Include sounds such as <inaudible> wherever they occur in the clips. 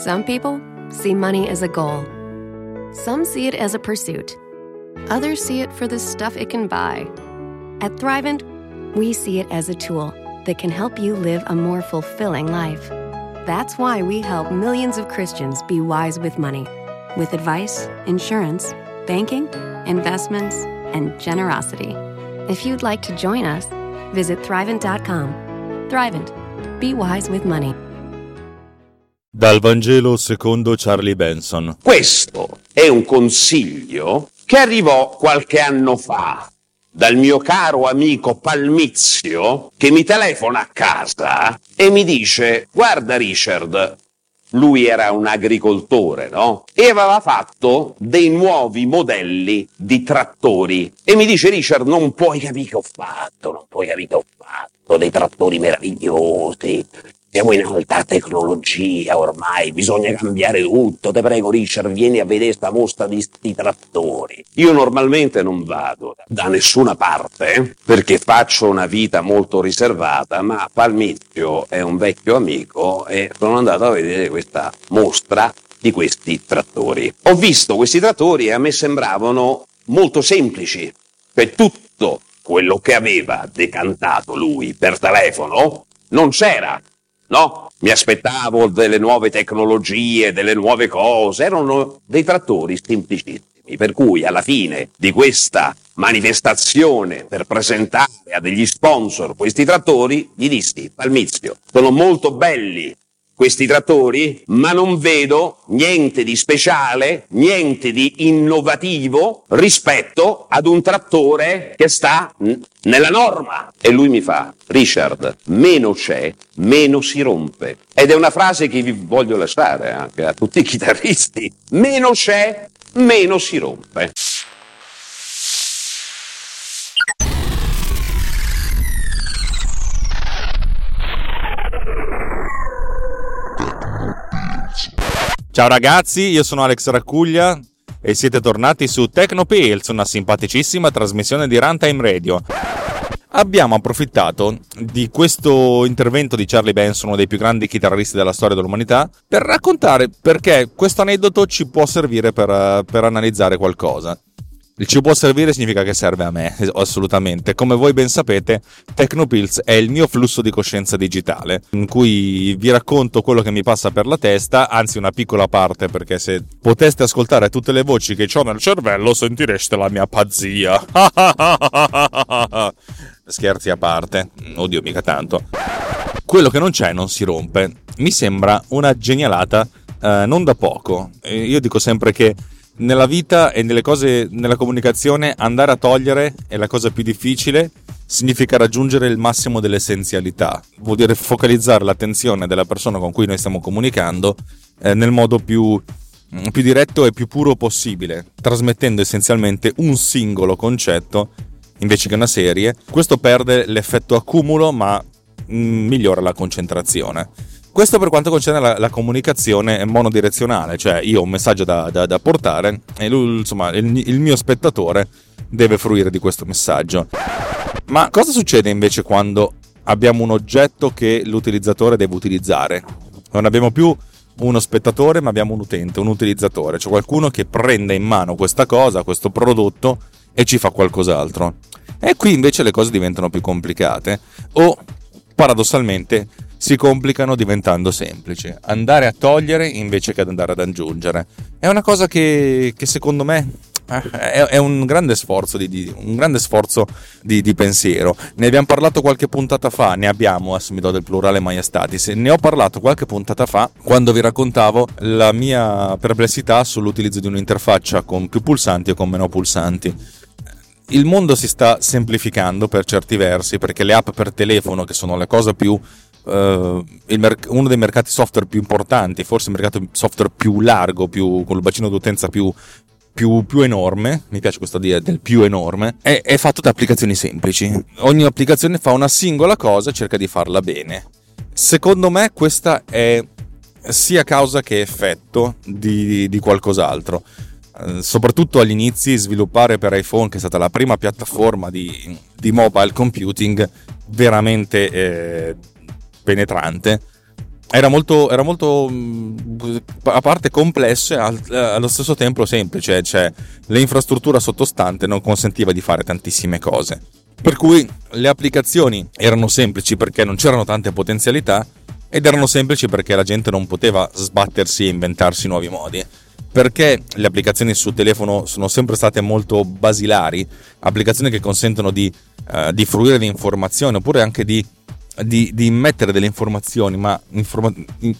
Some people see money as a goal. Some see it as a pursuit. Others see it for the stuff it can buy. At Thrivent, we see it as a tool that can help you live a more fulfilling life. That's why we help millions of Christians be wise with money, with advice, insurance, banking, investments, and generosity. If you'd like to join us, visit thrivent.com. Thrivent, be wise with money. Dal Vangelo secondo Charlie Benson. Questo è un consiglio che arrivò qualche anno fa dal mio caro amico Palmizio che mi telefona a casa e mi dice guarda Richard, lui era un agricoltore, no? E aveva fatto dei nuovi modelli di trattori. E mi dice Richard, non puoi capire che ho fatto, non puoi capire che ho fatto, dei trattori meravigliosi, siamo in alta tecnologia ormai, bisogna cambiare tutto. Te prego, Richard, vieni a vedere sta mostra di sti trattori. Io normalmente non vado da nessuna parte perché faccio una vita molto riservata, ma Palmizio è un vecchio amico e sono andato a vedere questa mostra di questi trattori. Ho visto questi trattori e a me sembravano molto semplici, cioè tutto quello che aveva decantato lui per telefono non c'era no? Mi aspettavo delle nuove tecnologie, delle nuove cose, erano dei trattori semplicissimi, per cui alla fine di questa manifestazione per presentare a degli sponsor questi trattori, gli dissi, Palmizio, sono molto belli, questi trattori, ma non vedo niente di speciale, niente di innovativo rispetto ad un trattore che sta nella norma. E lui mi fa, Richard, meno c'è, meno si rompe. Ed è una frase che vi voglio lasciare anche a tutti i chitarristi. Meno c'è, meno si rompe. Ciao ragazzi, io sono Alex Raccuglia e siete tornati su Tecnopills, una simpaticissima trasmissione di Runtime Radio. Abbiamo approfittato di questo intervento di Charlie Benson, uno dei più grandi chitarristi della storia dell'umanità, per raccontare perché questo aneddoto ci può servire per, per analizzare qualcosa. Ci può servire significa che serve a me, assolutamente. Come voi ben sapete, Tecnopills è il mio flusso di coscienza digitale, in cui vi racconto quello che mi passa per la testa, anzi una piccola parte, perché se poteste ascoltare tutte le voci che ho nel cervello, sentireste la mia pazzia. <laughs> Scherzi a parte, oddio mica tanto. Quello che non c'è non si rompe. Mi sembra una genialata eh, non da poco. Io dico sempre che nella vita e nelle cose, nella comunicazione, andare a togliere è la cosa più difficile, significa raggiungere il massimo dell'essenzialità, vuol dire focalizzare l'attenzione della persona con cui noi stiamo comunicando eh, nel modo più, mm, più diretto e più puro possibile, trasmettendo essenzialmente un singolo concetto invece che una serie. Questo perde l'effetto accumulo, ma mm, migliora la concentrazione. Questo per quanto concerne la, la, comunicazione monodirezionale, cioè io ho un messaggio da, da, da portare e lui, insomma, il, il, mio spettatore deve fruire di questo messaggio. Ma cosa succede invece quando abbiamo un oggetto che l'utilizzatore deve utilizzare? Non abbiamo più uno spettatore, ma abbiamo un utente, un utilizzatore, cioè qualcuno che prende in mano questa cosa, questo prodotto e ci fa qualcos'altro. E qui invece le cose diventano più complicate o paradossalmente si complicano diventando semplici. Andare a togliere invece che andare ad aggiungere. È una cosa che, che secondo me eh, è, un grande sforzo, di, di, un grande sforzo di, di, pensiero. Ne abbiamo parlato qualche puntata fa, ne abbiamo, adesso mi do del plurale maiestatis, ne ho parlato qualche puntata fa quando vi raccontavo la mia perplessità sull'utilizzo di un'interfaccia con più pulsanti o con meno pulsanti. Il mondo si sta semplificando per certi versi perché le app per telefono, che sono le cose più Uh, merc- uno dei mercati software più importanti, forse il mercato software più largo, più, con il bacino d'utenza più, più, più, enorme, mi piace questa idea del più enorme, è, è, fatto da applicazioni semplici. Ogni applicazione fa una singola cosa e cerca di farla bene. Secondo me questa è sia causa che effetto di, di qualcos'altro. Uh, soprattutto agli inizi sviluppare per iPhone, che è stata la prima piattaforma di, di mobile computing veramente eh, penetrante, era molto, era molto mm, a parte complesse allo stesso tempo semplice, cioè l'infrastruttura sottostante non consentiva di fare tantissime cose. Per cui le applicazioni erano semplici perché non c'erano tante potenzialità ed erano semplici perché la gente non poteva sbattersi e inventarsi nuovi modi. Perché le applicazioni sul telefono sono sempre state molto basilari, applicazioni che consentono di, uh, di fruire di informazioni oppure anche di di, di immettere delle informazioni, ma informa-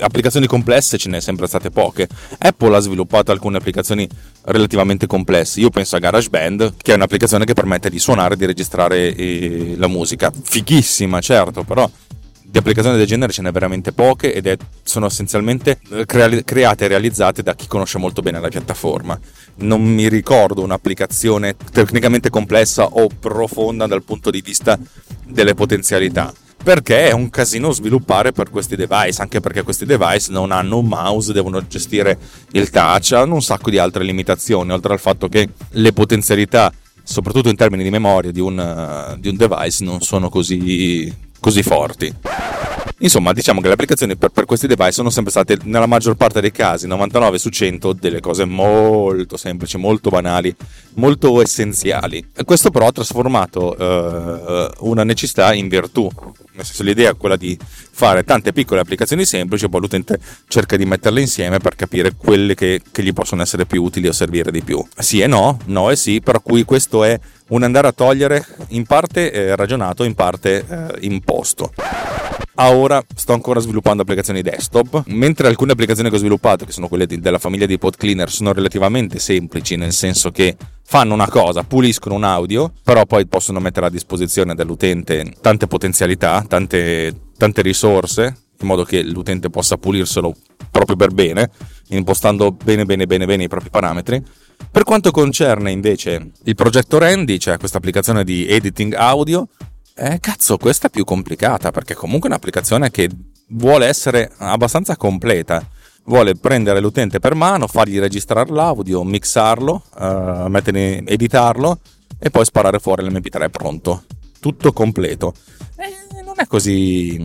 applicazioni complesse ce ne sono sempre state poche. Apple ha sviluppato alcune applicazioni relativamente complesse. Io penso a GarageBand, che è un'applicazione che permette di suonare e di registrare eh, la musica. Fighissima, certo, però di applicazioni del genere ce n'è veramente poche ed è, sono essenzialmente eh, crea- create e realizzate da chi conosce molto bene la piattaforma. Non mi ricordo un'applicazione tecnicamente complessa o profonda dal punto di vista delle potenzialità perché è un casino sviluppare per questi device, anche perché questi device non hanno un mouse, devono gestire il touch, hanno un sacco di altre limitazioni, oltre al fatto che le potenzialità, soprattutto in termini di memoria di un, uh, di un device, non sono così, così forti. Insomma, diciamo che le applicazioni per, per, questi device sono sempre state, nella maggior parte dei casi, 99 su 100, delle cose molto semplici, molto banali, molto essenziali. E questo però ha trasformato eh, una necessità in virtù. Nel senso, l'idea è quella di fare tante piccole applicazioni semplici e poi l'utente cerca di metterle insieme per capire quelle che, che gli possono essere più utili o servire di più. Sì e no, no e sì, per cui questo è un andare a togliere in parte eh, ragionato, in parte eh, imposto. A ora sto ancora sviluppando applicazioni desktop, mentre alcune applicazioni che ho sviluppato, che sono quelle di, della famiglia di Pod Cleaner, sono relativamente semplici, nel senso che fanno una cosa, puliscono un audio, però poi possono mettere a disposizione dell'utente tante potenzialità, tante, tante risorse, in modo che l'utente possa pulirselo proprio per bene, impostando bene bene bene bene i propri parametri. Per quanto concerne invece il progetto Randy, cioè questa applicazione di editing audio, eh, cazzo, questa è più complicata perché comunque è un'applicazione che vuole essere abbastanza completa. Vuole prendere l'utente per mano, fargli registrare l'audio, mixarlo, uh, mettere, editarlo e poi sparare fuori l'MP3 pronto. Tutto completo. Eh, non è così.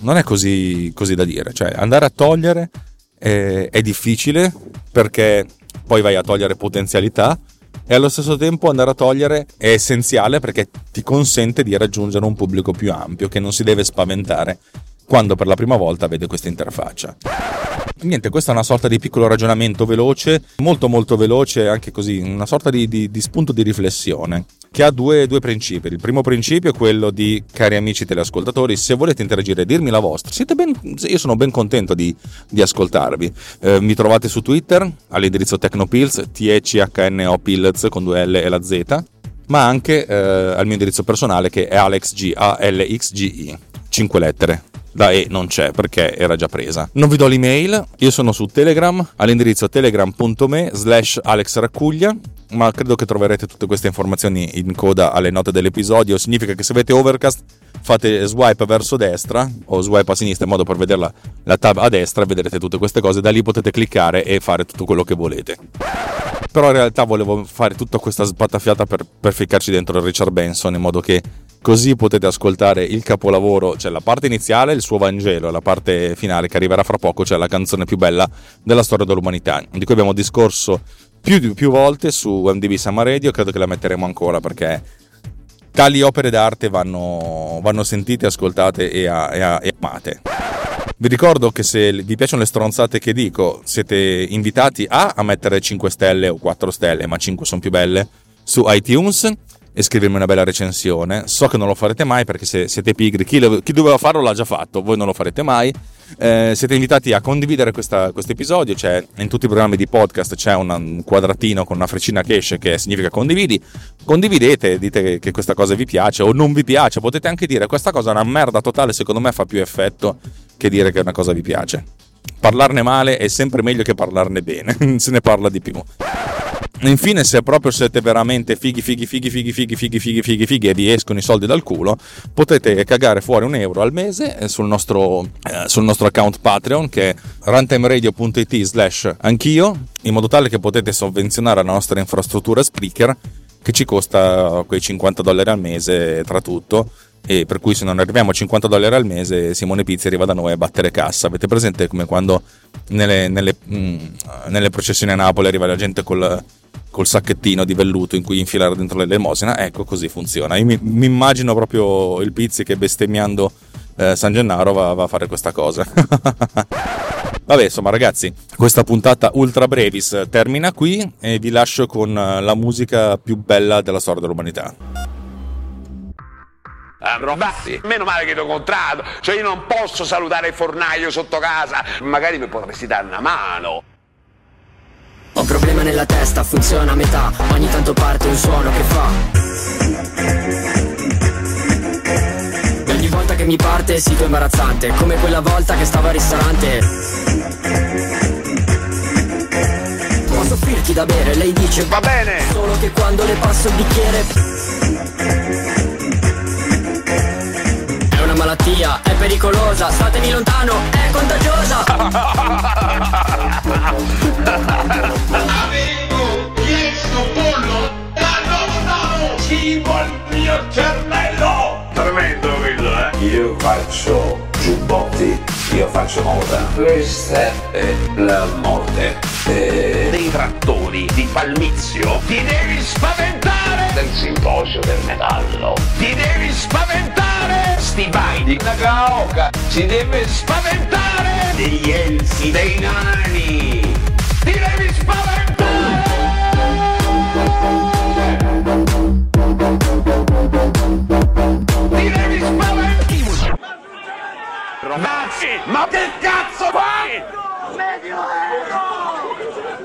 Non è così, così da dire. Cioè, andare a togliere eh, è difficile perché poi vai a togliere potenzialità e allo stesso tempo andare a togliere è essenziale perché ti consente di raggiungere un pubblico più ampio che non si deve spaventare quando per la prima volta vede questa interfaccia. Niente, questo è una sorta di piccolo ragionamento veloce, molto molto veloce, anche così, una sorta di, di, di spunto di riflessione che ha due, due, principi. Il primo principio è quello di, cari amici teleascoltatori, se volete interagire, dirmi la vostra. Ben, io sono ben contento di, di ascoltarvi. Eh, mi trovate su Twitter all'indirizzo Technopills, T-E-C-H-N-O Pills con due L e la Z, ma anche eh, al mio indirizzo personale che è AlexG, A-L-X-G-I, 5 lettere la E non c'è perché era già presa. Non vi do l'email, io sono su Telegram all'indirizzo telegram.me slash alexraccuglia ma credo che troverete tutte queste informazioni in coda alle note dell'episodio. Significa che se avete Overcast fate swipe verso destra o swipe a sinistra in modo per vedere la, tab a destra e vedrete tutte queste cose. Da lì potete cliccare e fare tutto quello che volete. Però in realtà volevo fare tutta questa spattafiata per, per ficcarci dentro Richard Benson in modo che Così potete ascoltare il capolavoro, cioè la parte iniziale, il suo Vangelo, la parte finale che arriverà fra poco, cioè la canzone più bella della storia dell'umanità, di cui abbiamo discorso più, più volte su MDB Summer Radio, credo che la metteremo ancora perché tali opere d'arte vanno, vanno sentite, ascoltate e, a, e, a, e amate. Vi ricordo che se vi piacciono le stronzate che dico, siete invitati a, a mettere 5 stelle o 4 stelle, ma 5 sono più belle, su iTunes e scrivermi una bella recensione. So che non lo farete mai perché se siete pigri, chi, lo, chi doveva farlo l'ha già fatto, voi non lo farete mai. Eh, siete invitati a condividere questo episodio, cioè in tutti i programmi di podcast c'è una, un quadratino con una freccina che esce che significa condividi. Condividete, dite che questa cosa vi piace o non vi piace, potete anche dire questa cosa è una merda totale, secondo me fa più effetto che dire che una cosa vi piace. Parlarne male è sempre meglio che parlarne bene, <laughs> se ne parla di più. Infine, se proprio siete veramente fighi, fighi, fighi, fighi, fighi, fighi, fighi, fighi, fighi e vi escono i soldi dal culo, potete cagare fuori un euro al mese sul nostro, eh, sul nostro account Patreon che è runtimeradio.it slash anch'io, in modo tale che potete sovvenzionare la nostra infrastruttura Spreaker che ci costa quei 50 dollari al mese tra tutto e per cui se non arriviamo a 50 dollari al mese Simone Pizzi arriva da noi a battere cassa. Avete presente come quando nelle, nelle, mh, mm, nelle processioni a Napoli arriva la gente col, col, sacchettino di velluto in cui infilare dentro l'elemosina? Ecco, così funziona. Io mi, mi immagino proprio il Pizzi che bestemmiando eh, San Gennaro va, va a fare questa cosa. <laughs> Vabbè, insomma, ragazzi, questa puntata ultra brevis termina qui e vi lascio con la musica più bella della storia dell'umanità. Ah, Robazzi, meno male che ti ho incontrato, cioè io non posso salutare il fornaio sotto casa, magari mi potresti dare una mano. Problema nella testa, funziona a metà, ogni tanto parte un suono che fa. E ogni volta che mi parte è sito imbarazzante, come quella volta che stavo al ristorante. Posso offrirti da bere, lei dice va bene, solo che quando le passo il bicchiere. Malattia è pericolosa, statemi lontano, È la morte. E... Dei trattori di Palmizio. Ti devi spaventare del simposio del metallo. Ti devi spaventare stivai di Nagaoka. Si deve spaventare degli elfi, dei nani. Ti devi spaventare. Ragazzi, ma che cazzo fai?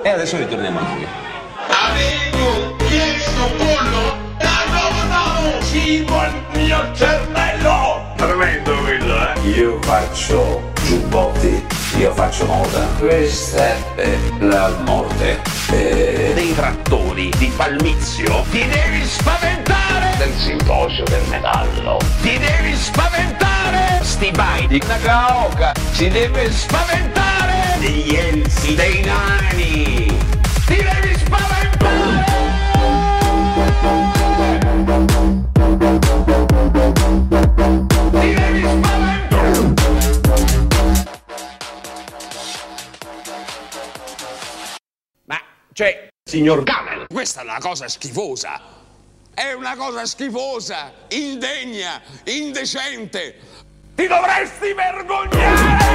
E adesso ritorniamo a noi. Avevo chiesto pollo, l'hanno cibo al mio cervello. Tremendo quello, eh? Io faccio giubbotti, io faccio moda. Questa è la morte. E... Dei trattori di Palmizio. Ti devi spaventare del simposio del metallo. Ti devi spaventare stivai di Nagaoka. Si deve spaventare degli elfi, dei nani. Ti devi spaventare. Ti devi spaventare. Ma, cioè, signor Camel, questa è una cosa schifosa. È una cosa schifosa, indegna, indecente. Ti dovresti vergognare!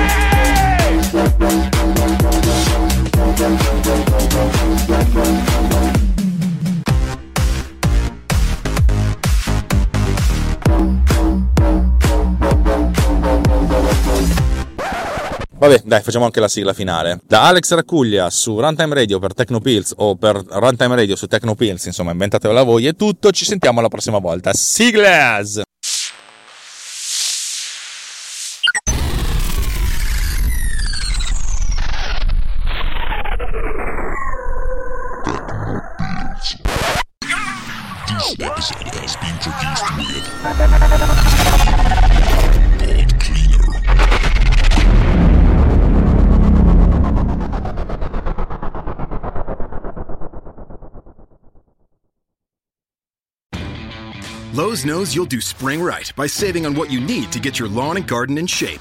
Vabbè, dai, facciamo anche la sigla finale. Da Alex Raccuglia su Runtime Radio per Tecnopills o per Runtime Radio su Tecnopills, insomma, inventatevela voi, è tutto. Ci sentiamo la prossima volta. Siglas! Produced with Pod Cleaner. Lowe's knows you'll do spring right by saving on what you need to get your lawn and garden in shape.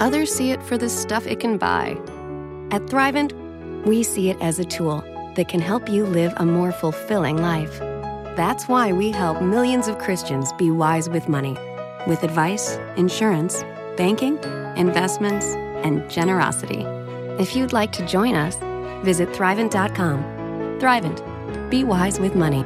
Others see it for the stuff it can buy. At Thrivent, we see it as a tool that can help you live a more fulfilling life. That's why we help millions of Christians be wise with money with advice, insurance, banking, investments, and generosity. If you'd like to join us, visit Thrivent.com. Thrivent, be wise with money.